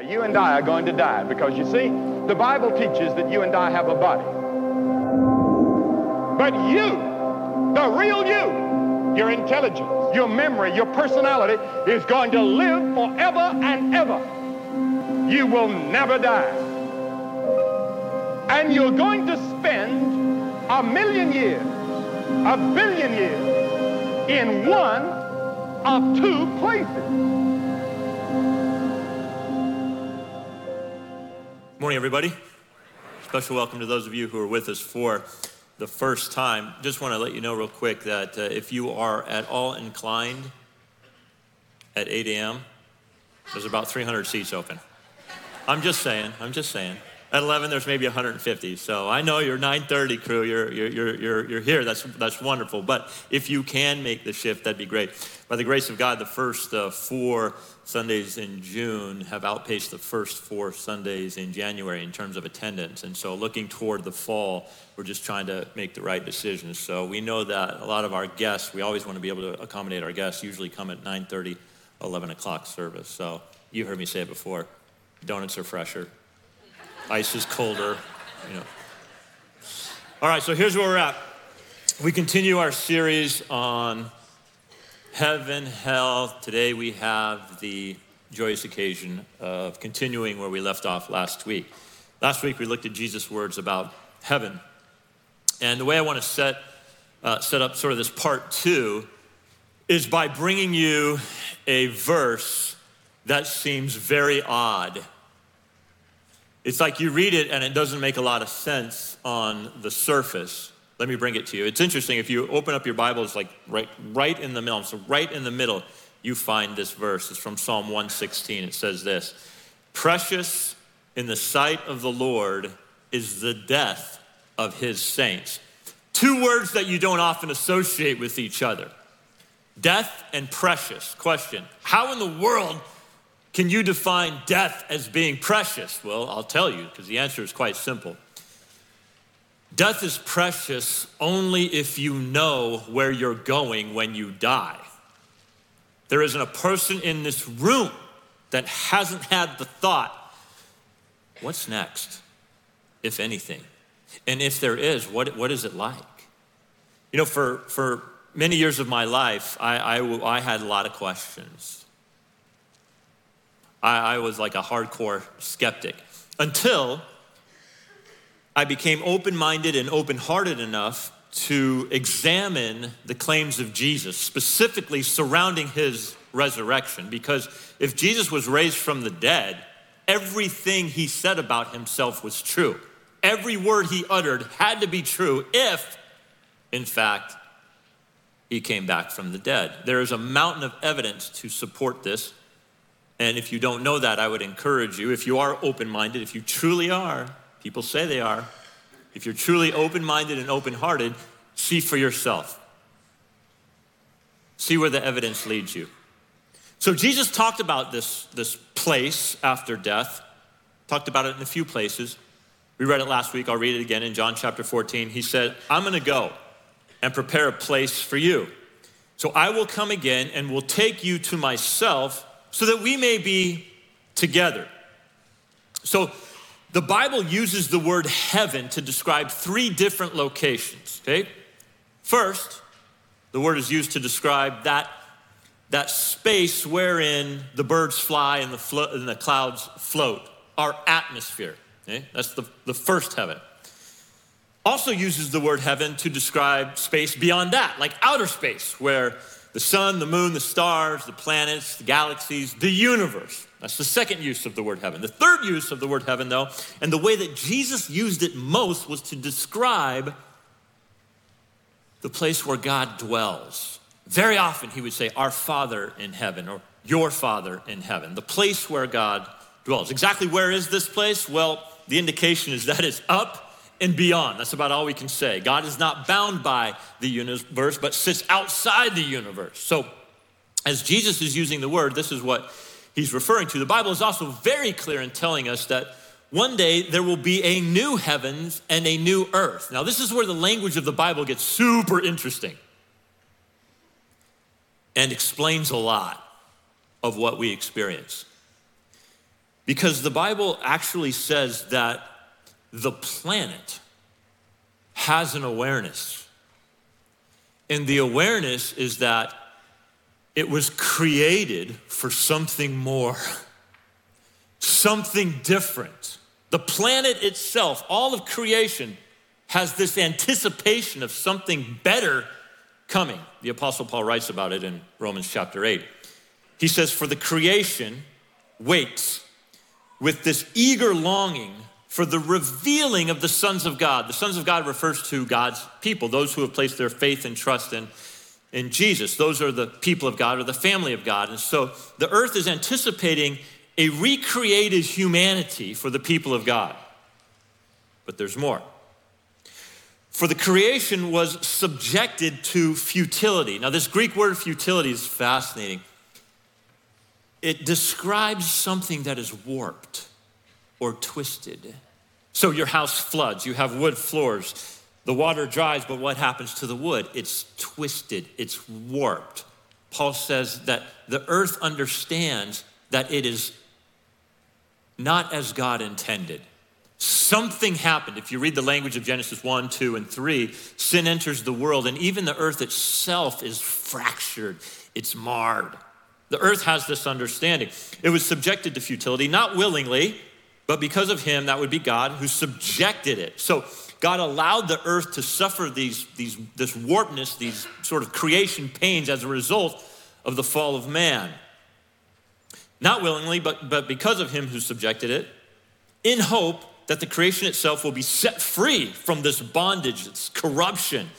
die. You and I are going to die because you see, the Bible teaches that you and I have a body. But you, the real you, your intelligence, your memory, your personality is going to live forever and ever. You will never die. And you're going to spend a million years, a billion years in one of two places. Morning, everybody. Special welcome to those of you who are with us for the first time. Just want to let you know, real quick, that uh, if you are at all inclined at 8 a.m., there's about 300 seats open. I'm just saying, I'm just saying. At 11, there's maybe 150. So I know you're 930 crew, you're, you're, you're, you're here. That's, that's wonderful. But if you can make the shift, that'd be great. By the grace of God, the first uh, four Sundays in June have outpaced the first four Sundays in January in terms of attendance. And so looking toward the fall, we're just trying to make the right decisions. So we know that a lot of our guests, we always want to be able to accommodate our guests, usually come at 9.30, 11 o'clock service. So you heard me say it before, donuts are fresher, ice is colder, you know. All right, so here's where we're at. We continue our series on heaven, hell. Today we have the joyous occasion of continuing where we left off last week. Last week we looked at Jesus' words about heaven. And the way I want to set, uh, set up sort of this part two is by bringing you a verse that seems very odd it's like you read it and it doesn't make a lot of sense on the surface. Let me bring it to you. It's interesting if you open up your Bible, it's like right, right in the middle. So right in the middle, you find this verse. It's from Psalm 116. It says this: "Precious in the sight of the Lord is the death of His saints." Two words that you don't often associate with each other: death and precious. Question: How in the world can you define death as being precious? Well, I'll tell you, because the answer is quite simple. Death is precious only if you know where you're going when you die. There isn't a person in this room that hasn't had the thought, what's next, if anything? And if there is, what, what is it like? You know, for, for many years of my life, I, I, I had a lot of questions. I, I was like a hardcore skeptic until I became open minded and open hearted enough to examine the claims of Jesus, specifically surrounding his resurrection. Because if Jesus was raised from the dead, everything he said about himself was true. Every word he uttered had to be true if, in fact, he came back from the dead. There is a mountain of evidence to support this. And if you don't know that, I would encourage you, if you are open minded, if you truly are, people say they are, if you're truly open minded and open hearted, see for yourself. See where the evidence leads you. So Jesus talked about this, this place after death, talked about it in a few places. We read it last week. I'll read it again in John chapter 14. He said, I'm going to go and prepare a place for you. So I will come again and will take you to myself so that we may be together. So the Bible uses the word heaven to describe three different locations, okay? First, the word is used to describe that, that space wherein the birds fly and the, flo- and the clouds float, our atmosphere. Okay? That's the, the first heaven. Also uses the word heaven to describe space beyond that, like outer space, where the sun, the moon, the stars, the planets, the galaxies, the universe. That's the second use of the word heaven. The third use of the word heaven, though, and the way that Jesus used it most was to describe the place where God dwells. Very often he would say, Our Father in heaven, or Your Father in heaven, the place where God dwells. Exactly where is this place? Well, the indication is that it's up and beyond. That's about all we can say. God is not bound by the universe, but sits outside the universe. So, as Jesus is using the word, this is what he's referring to. The Bible is also very clear in telling us that one day there will be a new heavens and a new earth. Now, this is where the language of the Bible gets super interesting and explains a lot of what we experience. Because the Bible actually says that the planet has an awareness. And the awareness is that it was created for something more, something different. The planet itself, all of creation, has this anticipation of something better coming. The Apostle Paul writes about it in Romans chapter 8. He says, For the creation waits with this eager longing for the revealing of the sons of God. The sons of God refers to God's people, those who have placed their faith and trust in, in Jesus. Those are the people of God or the family of God. And so the earth is anticipating a recreated humanity for the people of God. But there's more. For the creation was subjected to futility. Now, this Greek word futility is fascinating. It describes something that is warped or twisted. So your house floods, you have wood floors, the water dries, but what happens to the wood? It's twisted, it's warped. Paul says that the earth understands that it is not as God intended. Something happened. If you read the language of Genesis 1, 2, and 3, sin enters the world, and even the earth itself is fractured, it's marred. The earth has this understanding. It was subjected to futility, not willingly, but because of him, that would be God who subjected it. So God allowed the earth to suffer these, these, this warpness, these sort of creation pains as a result of the fall of man. Not willingly, but, but because of him who subjected it, in hope that the creation itself will be set free from this bondage, this corruption,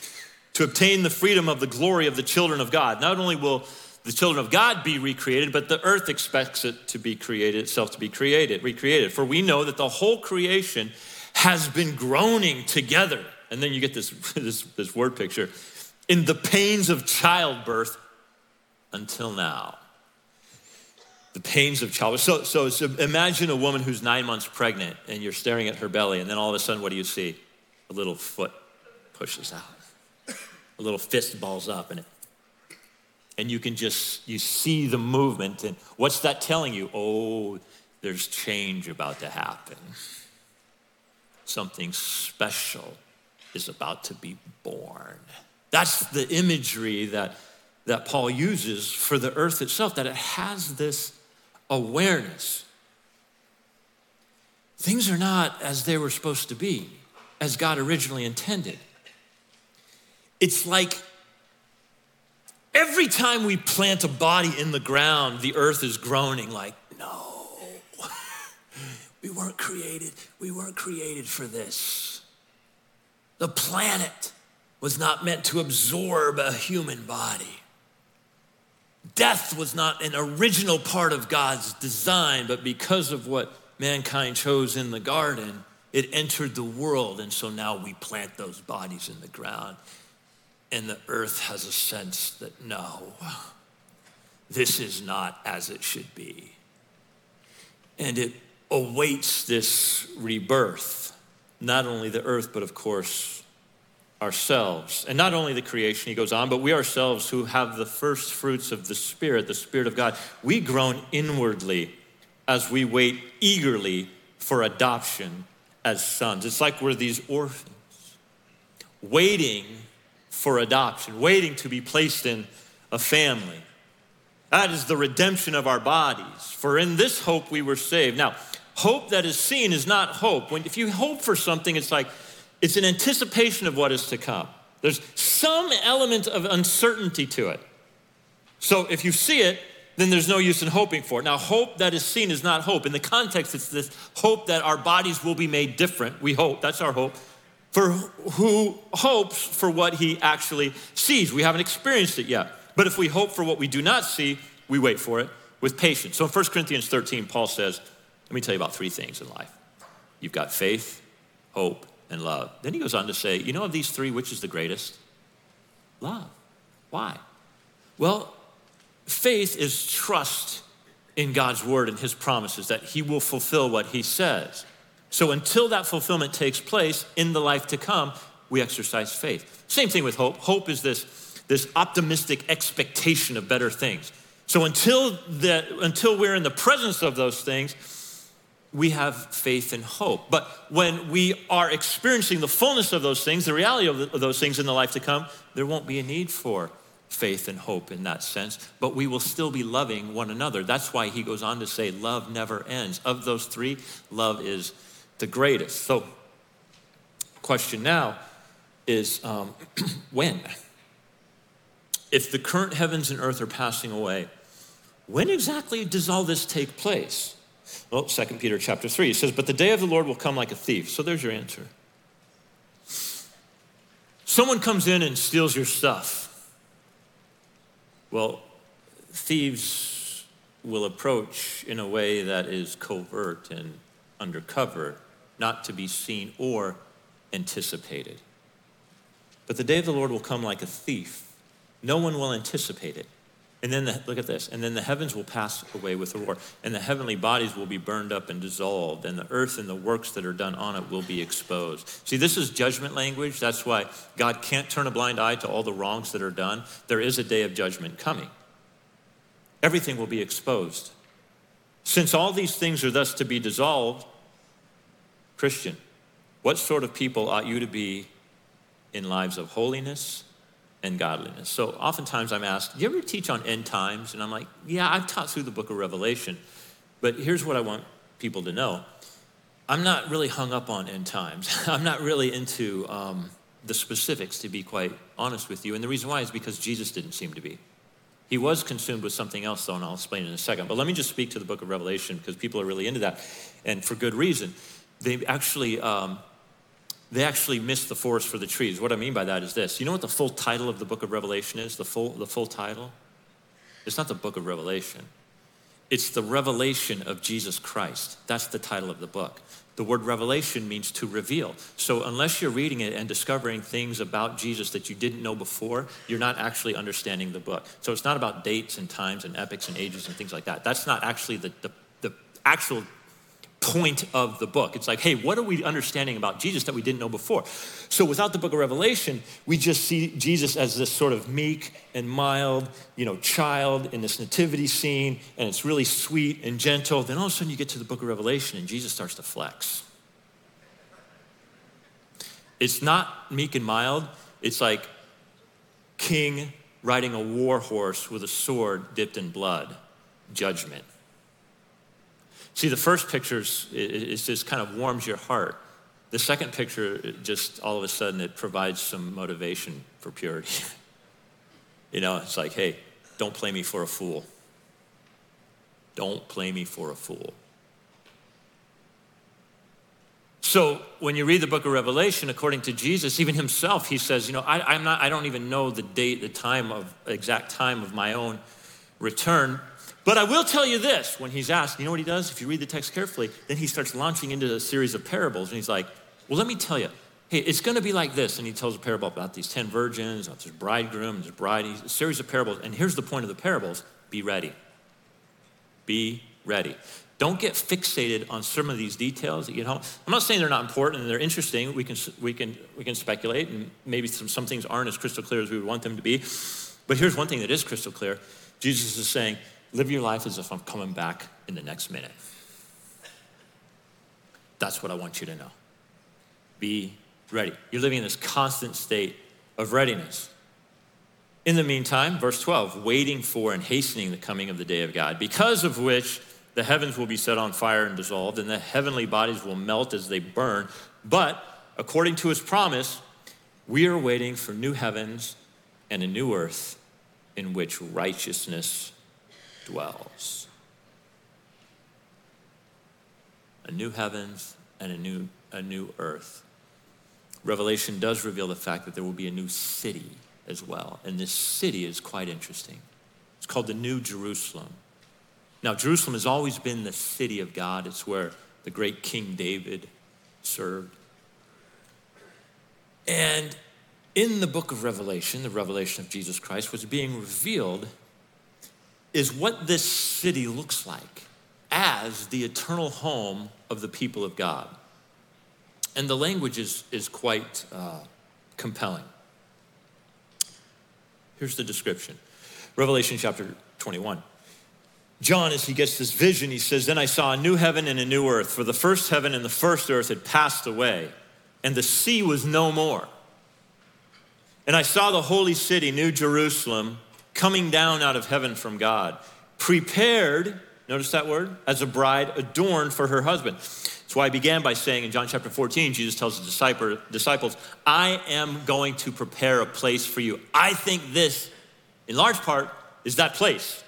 to obtain the freedom of the glory of the children of God. Not only will the children of God be recreated, but the earth expects it to be created, itself to be created, recreated. For we know that the whole creation has been groaning together. And then you get this, this, this word picture in the pains of childbirth until now. The pains of childbirth. So, so, so imagine a woman who's nine months pregnant and you're staring at her belly, and then all of a sudden, what do you see? A little foot pushes out, a little fist balls up, and it and you can just you see the movement and what's that telling you oh there's change about to happen something special is about to be born. That's the imagery that that paul uses for the earth itself that it has this awareness. Things are not as they were supposed to be as god originally intended. It's like Every time we plant a body in the ground, the earth is groaning like, we weren't created. We weren't created for this. The planet was not meant to absorb a human body. Death was not an original part of God's design, but because of what mankind chose in the garden, it entered the world. And so now we plant those bodies in the ground. And the earth has a sense that no, this is not as it should be. And it awaits this rebirth, not only the earth, but of course, ourselves. And not only the creation, he goes on, but we ourselves who have the first fruits of the Spirit, the Spirit of God, we groan inwardly as we wait eagerly for adoption as sons. It's like we're these orphans waiting for adoption, waiting to be placed in a family. That is the redemption of our bodies. For in this hope we were saved. Now, hope that is seen is not hope. When, if you hope for something, it's like it's an anticipation of what is to come. There's some element of uncertainty to it. So if you see it, then there's no use in hoping for it. Now, hope that is seen is not hope. In the context, it's this hope that our bodies will be made different. We hope, that's our hope for who hopes for what he actually sees. We haven't experienced it yet. But if we hope for what we do not see, we wait for it with patience. So in 1 Corinthians 13, Paul says, Let me tell you about three things in life you've got faith, hope, and love. Then he goes on to say, You know, of these three, which is the greatest? Love. Why? Well, faith is trust in God's word and his promises that he will fulfill what he says. So until that fulfillment takes place in the life to come, we exercise faith. Same thing with hope. Hope is this, this optimistic expectation of better things. So until, the, until we're in the presence of those things, we have faith and hope. But when we are experiencing the fullness of those things, the reality of, those things in the life to come, there won't be a need for faith and hope in that sense, but we will still be loving one another. That's why he goes on to say, Love never ends. Of those three, love is the greatest. So, question now is um, when? If the current heavens and earth are passing away, when exactly does all this take place? Well, 2 Peter chapter 3 it says, But the day of the Lord will come like a thief. So there's your answer. Someone comes in and steals your stuff. Well, thieves will approach in a way that is covert and undercover, not to be seen or anticipated. But the day of the Lord will come like a thief. No one will anticipate it. And then, the, look at this, and then the heavens will pass away with a roar, and the heavenly bodies will be burned up and dissolved, and the earth and the works that are done on it will be exposed. See, this is judgment language. That's why God can't turn a blind eye to all the wrongs that are done. There is a day of judgment coming. Everything will be exposed. Since all these things are thus to be dissolved, Christian, what sort of people ought you to be in lives of holiness and godliness. So oftentimes I'm asked, Do you ever teach on end times? And I'm like, Yeah, I've taught through the book of Revelation. But here's what I want people to know I'm not really hung up on end times. I'm not really into um, the specifics, to be quite honest with you. And the reason why is because Jesus didn't seem to be. He was consumed with something else, though, and I'll explain in a second. But let me just speak to the book of Revelation because people are really into that, and for good reason. They actually um, they actually miss the forest for the trees. What I mean by that is this. You know what the full title of the book of Revelation is? The full, the full title? It's not the book of Revelation. It's the revelation of Jesus Christ. That's the title of the book. The word revelation means to reveal. So, unless you're reading it and discovering things about Jesus that you didn't know before, you're not actually understanding the book. So, it's not about dates and times and epics and ages and things like that. That's not actually the, the, the actual point of the book. It's like, hey, what are we understanding about Jesus that we didn't know before? So without the book of Revelation, we just see Jesus as this sort of meek and mild, you know, child in this nativity scene, and it's really sweet and gentle. Then all of a sudden you get to the book of Revelation and Jesus starts to flex. It's not meek and mild, it's like king riding a war horse with a sword dipped in blood, judgment. See, the first picture is just kind of warms your heart. The second picture, just all of a sudden, it provides some motivation for purity. you know, it's like, hey, don't play me for a fool. Don't play me for a fool. So when you read the book of Revelation, according to Jesus, even himself, he says, you know, I, am not, I don't even know the date, the time of, exact time of my own return, but I will tell you this when he's asked, you know what he does? If you read the text carefully, then he starts launching into a series of parables. And he's like, well, let me tell you, hey, it's going to be like this. And he tells a parable about these 10 virgins, about this bridegroom, this bride, a series of parables. And here's the point of the parables be ready. Be ready. Don't get fixated on some of these details. You know, I'm not saying they're not important and they're interesting. We can, we can, we can speculate, and maybe some, some things aren't as crystal clear as we would want them to be. But here's one thing that is crystal clear Jesus is saying, Live your life as if I'm coming back in the next minute. That's what I want you to know. Be ready. You're living in this constant state of readiness. In the meantime, verse 12, waiting for and hastening the coming of the day of God, because of which the heavens will be set on fire and dissolved, and the heavenly bodies will melt as they burn. But according to his promise, we are waiting for new heavens and a new earth in which righteousness dwells. A new heavens and a new, a new earth. Revelation does reveal the fact that there will be a new city as well. And this city is quite interesting. It's called the New Jerusalem. Now, Jerusalem has always been the city of God, it's where the great King David served. And in the book of Revelation, the revelation of Jesus Christ was being revealed is what this city looks like as the eternal home of the people of God. And the language is, is quite uh, compelling. Here's the description Revelation chapter 21. John, as he gets this vision, he says, Then I saw a new heaven and a new earth, for the first heaven and the first earth had passed away, and the sea was no more. And I saw the holy city, New Jerusalem, coming down out of heaven from God, prepared, notice that word, as a bride adorned for her husband. That's why I began by saying in John chapter 14, Jesus tells his disciples, I am going to prepare a place for you. I think this, in large part, is that place.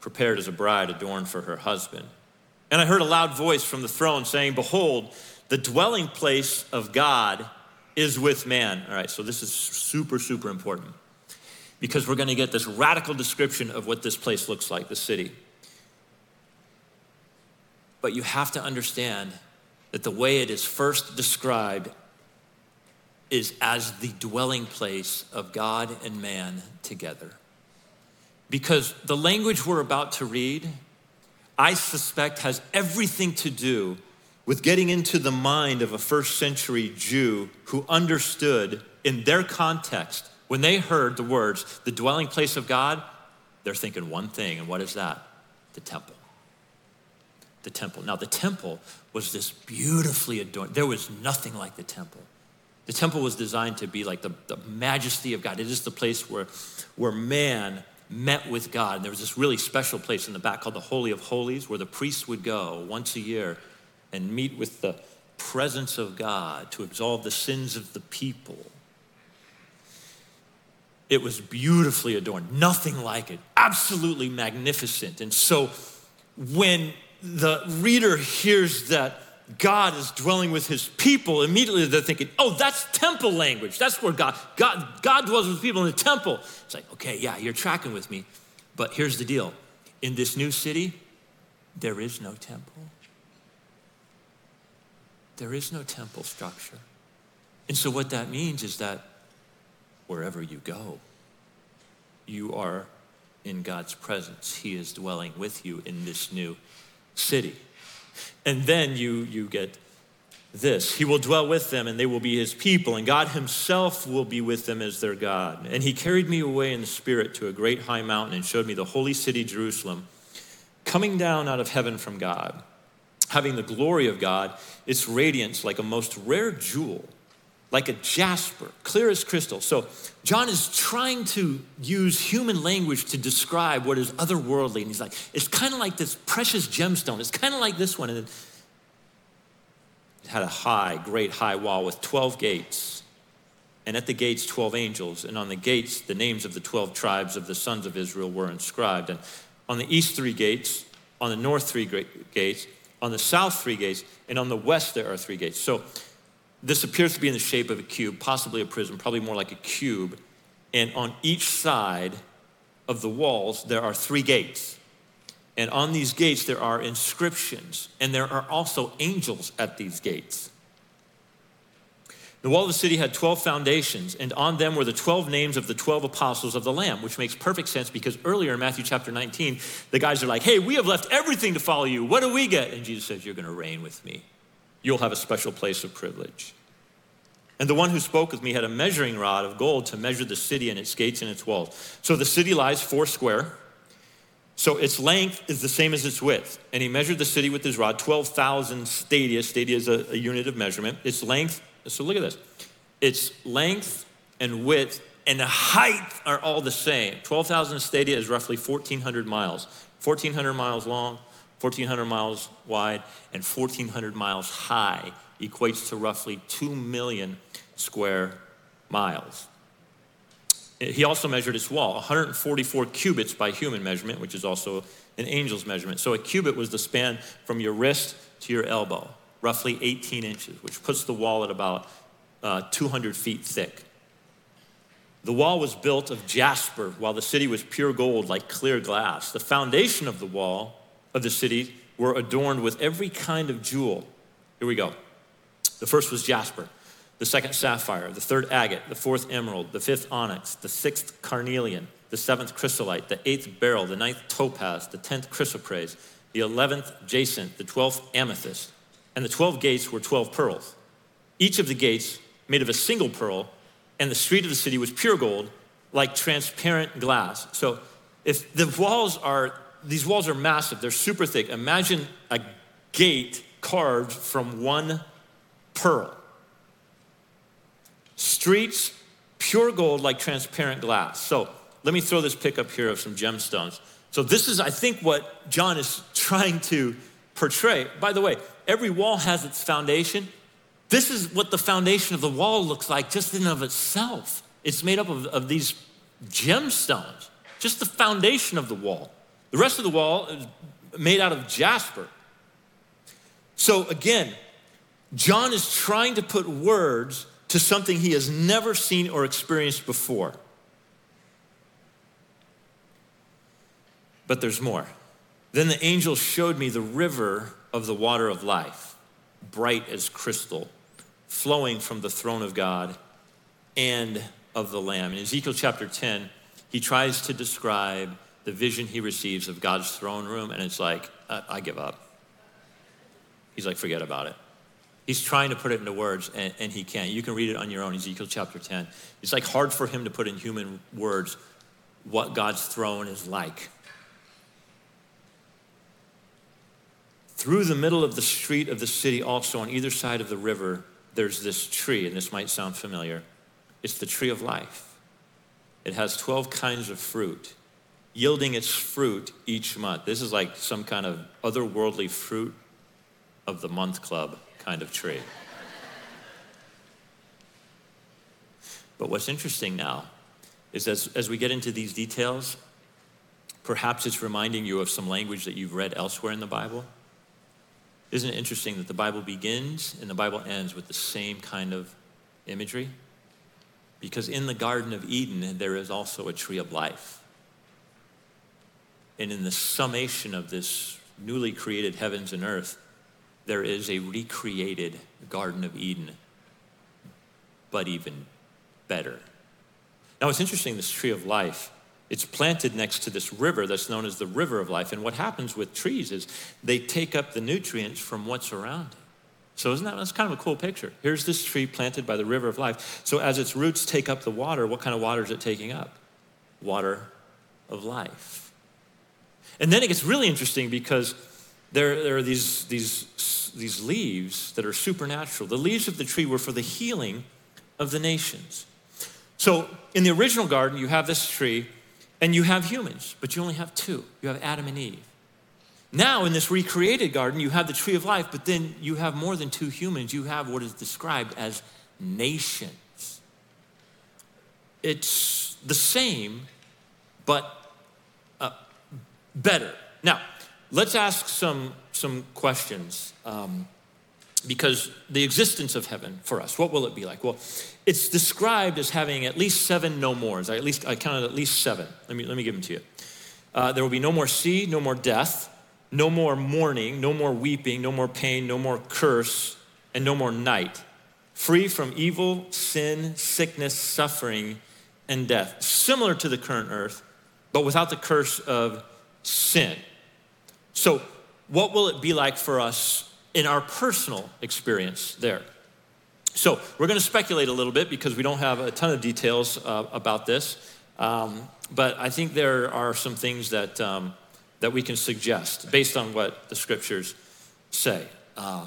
Prepared as a bride adorned for her husband. And I heard a loud voice from the throne saying, Behold, the dwelling place of God is with man. All right, so this is super, super important because we're going to get this radical description of what this place looks like, the city. But you have to understand that the way it is first described is as the dwelling place of God and man together. Because the language we're about to read, I suspect, has everything to do with getting into the mind of a first century Jew who understood in their context, when they heard the words, the dwelling place of God, they're thinking one thing, and what is that? The temple the temple. Now, the temple was this beautifully adorned, there was nothing like the temple. The temple was designed to be like the, the majesty of God. It is the place where, where man met with God. And there was this really special place in the back called the Holy of Holies where the priests would go once a year and meet with the presence of God to absolve the sins of the people. It was beautifully adorned, nothing like it, absolutely magnificent. And so when the reader hears that God is dwelling with his people, immediately they're thinking, oh, that's temple language. That's where God, God, God dwells with people in the temple. It's like, okay, yeah, you're tracking with me. But here's the deal in this new city, there is no temple. There is no temple structure. And so, what that means is that wherever you go, you are in God's presence. He is dwelling with you in this new city. And then you, you get this He will dwell with them, and they will be his people, and God himself will be with them as their God. And he carried me away in the spirit to a great high mountain and showed me the holy city, Jerusalem, coming down out of heaven from God, having the glory of God, its radiance like a most rare jewel like a jasper, clear as crystal. So John is trying to use human language to describe what is otherworldly. And he's like, it's kind of like this precious gemstone. It's kind of like this one. And it had a high, great high wall with 12 gates. And at the gates, 12 angels. And on the gates, the names of the 12 tribes of the sons of Israel were inscribed. And on the east, three gates. On the north, three gates. On the south, three gates. And on the west, there are three gates. So this appears to be in the shape of a cube, possibly a prism, probably more like a cube. And on each side of the walls, there are three gates. And on these gates, there are inscriptions, and there are also angels at these gates. The wall of the city had 12 foundations, and on them were the 12 names of the 12 apostles of the Lamb, which makes perfect sense because earlier in Matthew chapter 19, the guys are like, Hey, we have left everything to follow you. What do we get? And Jesus says, You're going to reign with me you'll have a special place of privilege. And the one who spoke with me had a measuring rod of gold to measure the city and its gates and its walls. So the city lies four square. So its length is the same as its width. And he measured the city with his rod, 12,000 stadia. Stadia is a, a unit of measurement. Its length, so look at this. Its length and width and height are all the same. 12,000 stadia is roughly 1,400 miles. 1,400 miles long, 1,400 miles wide and 1,400 miles high equates to roughly 2 million square miles. He also measured its wall, 144 cubits by human measurement, which is also an angel's measurement. So a cubit was the span from your wrist to your elbow, roughly 18 inches, which puts the wall at about uh, 200 feet thick. The wall was built of jasper, while the city was pure gold, like clear glass. The foundation of the wall of the city were adorned with every kind of jewel. Here we go. The first was jasper, the second sapphire, the third agate, the fourth emerald, the fifth onyx, the sixth carnelian, the seventh chrysolite, the eighth beryl, the ninth topaz, the tenth chrysoprase, the eleventh jacinth, the twelfth amethyst. And the twelve gates were twelve pearls. Each of the gates made of a single pearl, and the street of the city was pure gold, like transparent glass. So if the walls are, these walls are massive, they're super thick. Imagine a gate carved from one pearl. Streets, pure gold like transparent glass. So let me throw this pick up here of some gemstones. So this is, I think, what John is trying to portray. By the way, every wall has its foundation. This is what the foundation of the wall looks like just in of itself. It's made up of, of these gemstones, just the foundation of the wall. The rest of the wall is made out of jasper. So again, John is trying to put words to something he has never seen or experienced before. But there's more. Then the angel showed me the river of the water of life, bright as crystal, flowing from the throne of God and of the Lamb. In Ezekiel chapter 10, he tries to describe the vision he receives of God's throne room, and it's like, I, I give up. He's like, forget about it. He's trying to put it into words, and, and he can't. You can read it on your own, Ezekiel chapter 10. It's like hard for him to put in human words what God's throne is like. Through the middle of the street of the city, also on either side of the river, there's this tree, and this might sound familiar. It's the tree of life. It has 12 kinds of fruit, yielding its fruit each month. This is like some kind of otherworldly fruit of the month club kind of tree. but what's interesting now is as, as we get into these details, perhaps it's reminding you of some language that you've read elsewhere in the Bible. Isn't it interesting that the Bible begins and the Bible ends with the same kind of imagery? Because in the Garden of Eden, there is also a tree of life. And in the summation of this newly created heavens and earth, there is a recreated Garden of Eden, but even better. Now, it's interesting this tree of life. It's planted next to this river that's known as the river of life. And what happens with trees is they take up the nutrients from what's around it. So isn't that that's kind of a cool picture? Here's this tree planted by the river of life. So as its roots take up the water, what kind of water is it taking up? Water of life. And then it gets really interesting because there, there are these, these, these leaves that are supernatural. The leaves of the tree were for the healing of the nations. So in the original garden, you have this tree and you have humans, but you only have two. You have Adam and Eve. Now, in this recreated garden, you have the tree of life, but then you have more than two humans. You have what is described as nations. It's the same, but uh, better. Now, let's ask some, some questions. Um, because the existence of heaven for us, what will it be like? Well, it's described as having at least seven no mores. I at least I counted at least seven. Let me let me give them to you. Uh, there will be no more sea, no more death, no more mourning, no more weeping, no more pain, no more curse, and no more night. Free from evil, sin, sickness, suffering, and death. Similar to the current earth, but without the curse of sin. So, what will it be like for us in our personal experience there? So, we're going to speculate a little bit because we don't have a ton of details uh, about this. Um, but I think there are some things that um, that we can suggest based on what the scriptures say. Uh,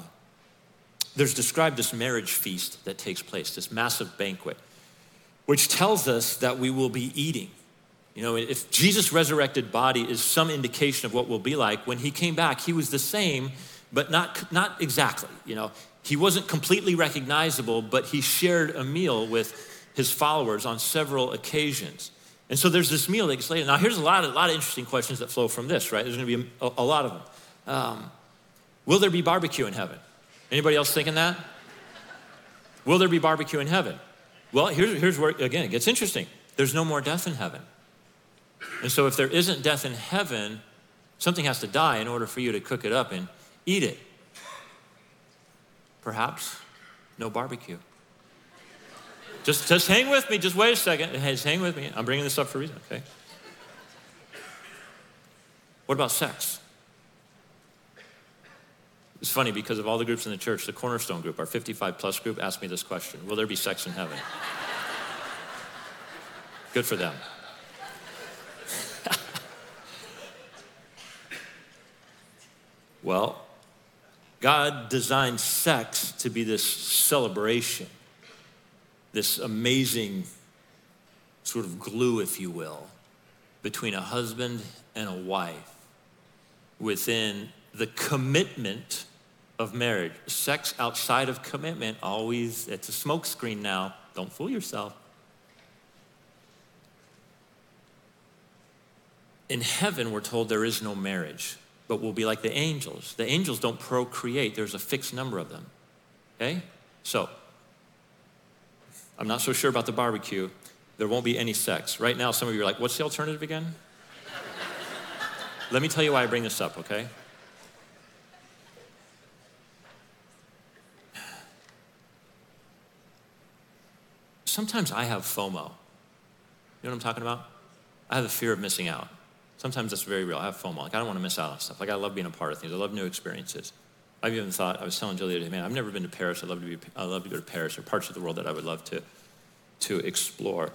there's described this marriage feast that takes place, this massive banquet, which tells us that we will be eating. You know, if Jesus' resurrected body is some indication of what we'll be like, when he came back, he was the same, but not, not exactly. You know, he wasn't completely recognizable, but he shared a meal with his followers on several occasions. And so there's this meal that gets laid. Now, here's a lot, of, a lot of interesting questions that flow from this, right? There's going to be a, a, lot of them. Um, will there be barbecue in heaven? Anybody else thinking that? Will there be barbecue in heaven? Well, here's, here's where, again, it gets interesting. There's no more death in heaven. And so, if there isn't death in heaven, something has to die in order for you to cook it up and Eat it. Perhaps no barbecue. Just, just hang with me. Just wait a second. Just hang with me. I'm bringing this up for a reason, okay? What about sex? It's funny because of all the groups in the church, the Cornerstone group, our 55 plus group, asked me this question Will there be sex in heaven? Good for them. well, God designed sex to be this celebration, this amazing sort of glue, if you will, between a husband and a wife within the commitment of marriage. Sex outside of commitment always, it's a smokescreen now. Don't fool yourself. In heaven, we're told there is no marriage, but we'll be like the angels. The angels don't procreate, there's a fixed number of them. Okay? So, I'm not so sure about the barbecue. There won't be any sex. Right now, some of you are like, what's the alternative again? Let me tell you why I bring this up, okay? Sometimes I have FOMO. You know what I'm talking about? I have a fear of missing out. Sometimes that's very real. I have FOMO. Like, I don't want to miss out on stuff. Like, I love being a part of things. I love new experiences. I've even thought, I was telling Julia today, man, I've never been to Paris. I'd love to, be, I'd love to go to Paris or parts of the world that I would love to, to explore.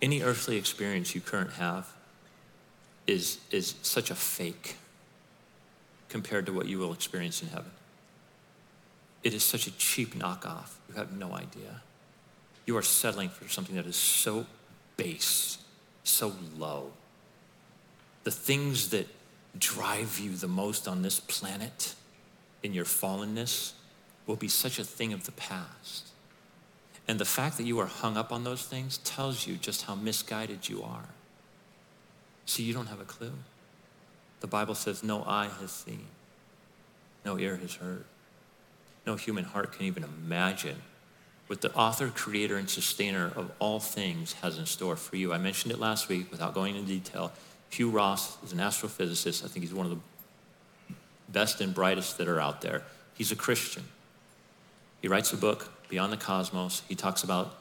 Any earthly experience you currently have is, is such a fake compared to what you will experience in heaven. It is such a cheap knockoff. You have no idea. You are settling for something that is so base, so low. The things that drive you the most on this planet in your fallenness will be such a thing of the past. And the fact that you are hung up on those things tells you just how misguided you are. See, you don't have a clue. The Bible says, No eye has seen, no ear has heard, no human heart can even imagine what the author, creator, and sustainer of all things has in store for you. I mentioned it last week without going into detail. Hugh Ross is an astrophysicist. I think he's one of the best and brightest that are out there. He's a Christian. He writes a book, Beyond the Cosmos. He talks about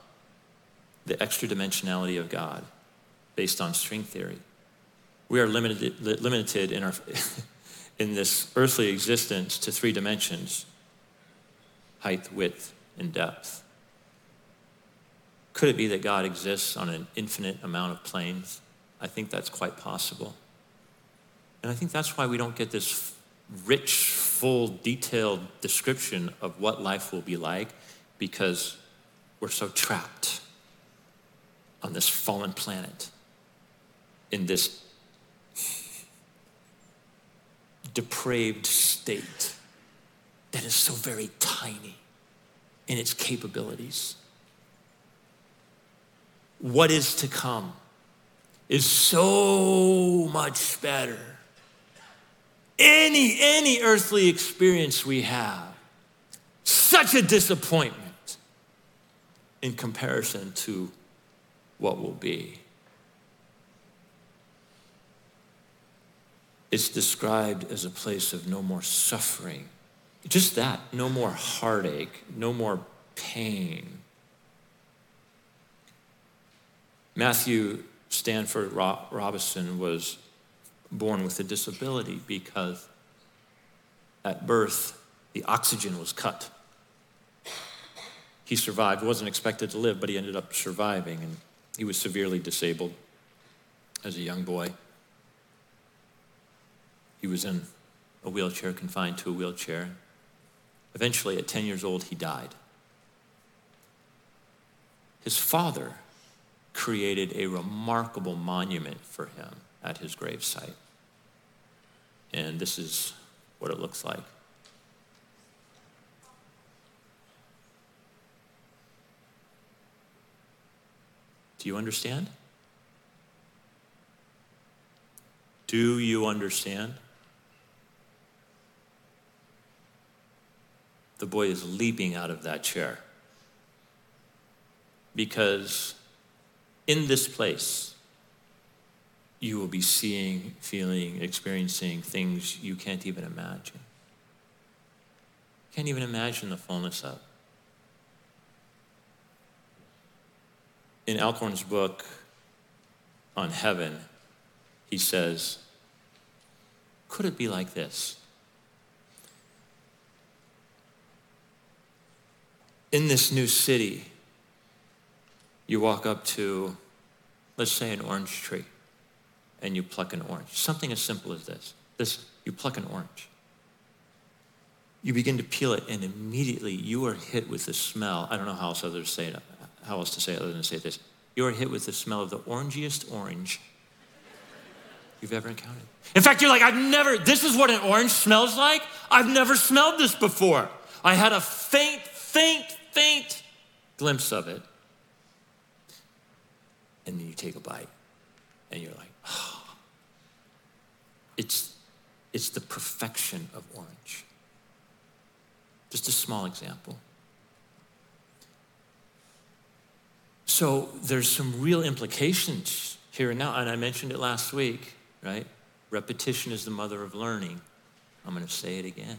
the extra dimensionality of God based on string theory. We are limited, limited in, our, in this earthly existence to three dimensions height, width, and depth. Could it be that God exists on an infinite amount of planes? I think that's quite possible. And I think that's why we don't get this rich, full, detailed description of what life will be like because we're so trapped on this fallen planet in this depraved state that is so very tiny in its capabilities what is to come is so much better. Any, any earthly experience we have, such a disappointment in comparison to what will be. It's described as a place of no more suffering. Just that, no more heartache, no more pain, Matthew Stanford Robinson was born with a disability because at birth the oxygen was cut. He survived, wasn't expected to live, but he ended up surviving, and he was severely disabled as a young boy. He was in a wheelchair, confined to a wheelchair. Eventually, at 10 years old, he died. His father created a remarkable monument for him at his gravesite. And this is what it looks like. Do you understand? Do you understand? The boy is leaping out of that chair because in this place, you will be seeing, feeling, experiencing things you can't even imagine. Can't even imagine the fullness of. In Alcorn's book on heaven, he says, Could it be like this? In this new city, you walk up to, let's say, an orange tree, and you pluck an orange. Something as simple as this. This, you pluck an orange. You begin to peel it, and immediately you are hit with the smell. I don't know how else others say it, how else to say it other than to say this. You are hit with the smell of the orangiest orange you've ever encountered. In fact, you're like, I've never, this is what an orange smells like? I've never smelled this before. I had a faint, faint, faint glimpse of it. And then you take a bite, and you're like, oh. It's, it's the perfection of orange. Just a small example. So there's some real implications here and now, and I mentioned it last week, right? Repetition is the mother of learning. I'm going to say it again.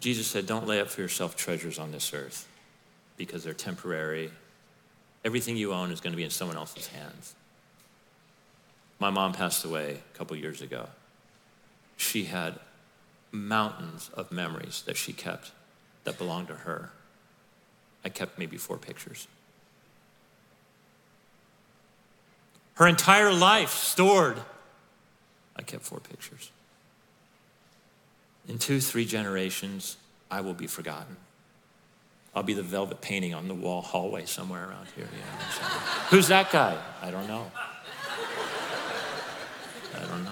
Jesus said, Don't lay up for yourself treasures on this earth because they're temporary. Everything you own is going to be in someone else's hands. My mom passed away a couple years ago. She had mountains of memories that she kept that belonged to her. I kept maybe four pictures. Her entire life stored. I kept four pictures. In two, three generations, I will be forgotten. I'll be the velvet painting on the wall hallway somewhere around here. Yeah, Who's that guy? I don't know. I don't know.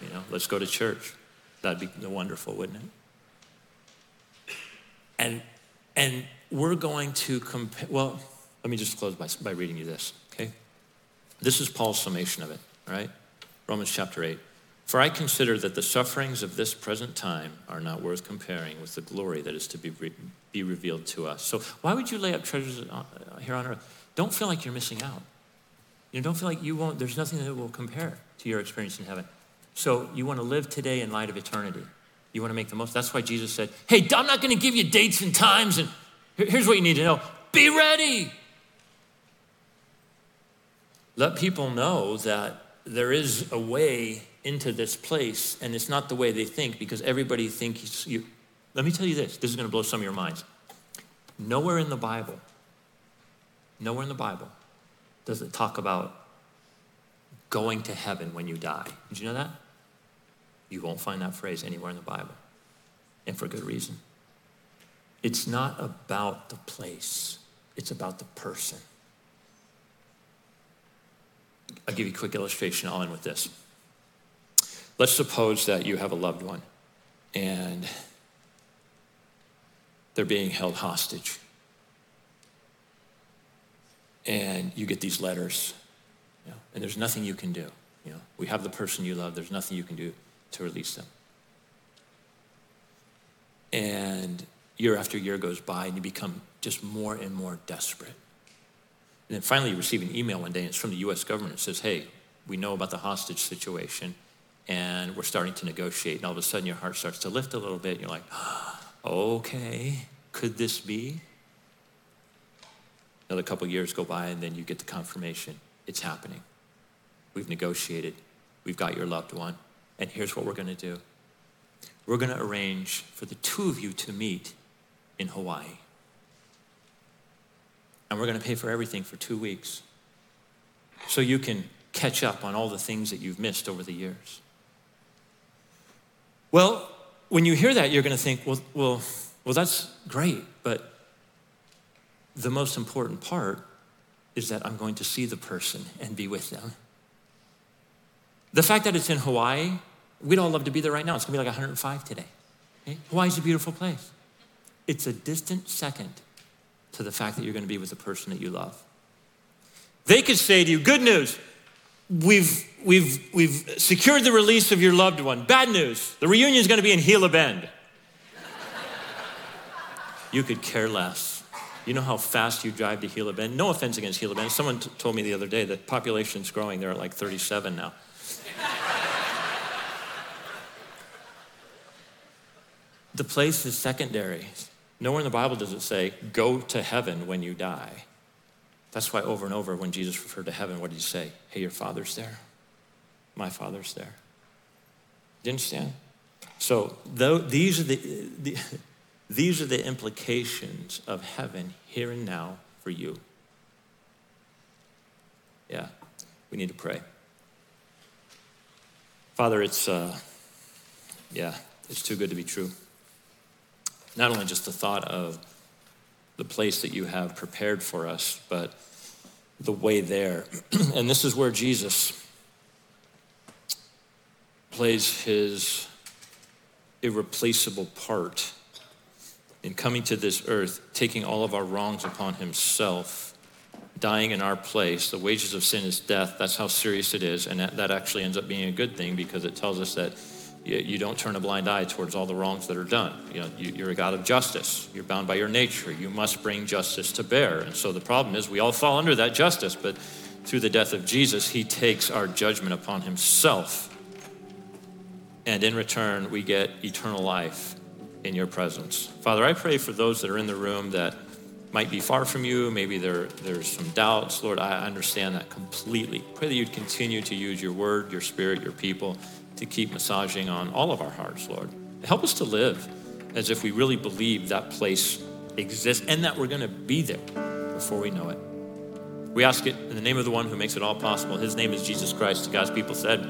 You know, let's go to church. That'd be wonderful, wouldn't it? And and we're going to compare. Well, let me just close by, by reading you this. Okay, this is Paul's summation of it. All right, Romans chapter eight. For I consider that the sufferings of this present time are not worth comparing with the glory that is to be, re- be revealed to us. So, why would you lay up treasures uh, here on earth? Don't feel like you're missing out. You know, don't feel like you won't, there's nothing that will compare to your experience in heaven. So, you want to live today in light of eternity. You want to make the most. That's why Jesus said, Hey, I'm not going to give you dates and times. And here's what you need to know be ready. Let people know that there is a way into this place, and it's not the way they think because everybody thinks you. Let me tell you this this is going to blow some of your minds. Nowhere in the Bible, nowhere in the Bible does it talk about going to heaven when you die. Did you know that? You won't find that phrase anywhere in the Bible, and for good reason. It's not about the place, it's about the person. I'll give you a quick illustration. I'll end with this. Let's suppose that you have a loved one and they're being held hostage. And you get these letters, you know, and there's nothing you can do. You know, we have the person you love, there's nothing you can do to release them. And year after year goes by, and you become just more and more desperate. And then finally, you receive an email one day, and it's from the US government. It says, Hey, we know about the hostage situation and we're starting to negotiate, and all of a sudden your heart starts to lift a little bit. You're like, okay, could this be? Another couple years go by, and then you get the confirmation it's happening. We've negotiated, we've got your loved one, and here's what we're going to do we're going to arrange for the two of you to meet in Hawaii. And we're going to pay for everything for two weeks so you can catch up on all the things that you've missed over the years. Well, when you hear that, you're going to think, well, well, well, that's great, but the most important part is that I'm going to see the person and be with them. The fact that it's in Hawaii, we'd all love to be there right now. It's going to be like 105 today. Okay? Hawaii's a beautiful place. It's a distant second to the fact that you're going to be with the person that you love. They could say to you, Good news, we've, we've, we've secured the release of your loved one. Bad news, the reunion is going to be in Gila Bend. you could care less. You know how fast you drive to Gila Bend? No offense against Gila Bend. Someone t- told me the other day that population's growing. They're at like 37 now. the place is secondary. Nowhere in the Bible does it say, go to heaven when you die. That's why over and over when Jesus referred to heaven, what did he say? Hey, your father's there. My father's there. Do you understand? So though, these, are the, the, these are the implications of heaven here and now for you. Yeah. we need to pray. Father, it's, uh, yeah, it's too good to be true. Not only just the thought of the place that you have prepared for us, but the way there. and this is where Jesus plays his irreplaceable part in coming to this earth, taking all of our wrongs upon himself, dying in our place. The wages of sin is death. That's how serious it is. And that, actually ends up being a good thing because it tells us that you, you don't turn a blind eye towards all the wrongs that are done. You know, you, you're a God of justice. You're bound by your nature. You must bring justice to bear. And so the problem is we all fall under that justice, but through the death of Jesus, he takes our judgment upon himself. And in return, we get eternal life in your presence. Father, I pray for those that are in the room that might be far from you. Maybe there, there's some doubts. Lord, I understand that completely. Pray that you'd continue to use your word, your spirit, your people to keep massaging on all of our hearts, Lord. Help us to live as if we really believe that place exists and that we're going to be there before we know it. We ask it in the name of the one who makes it all possible. His name is Jesus Christ. God's people said,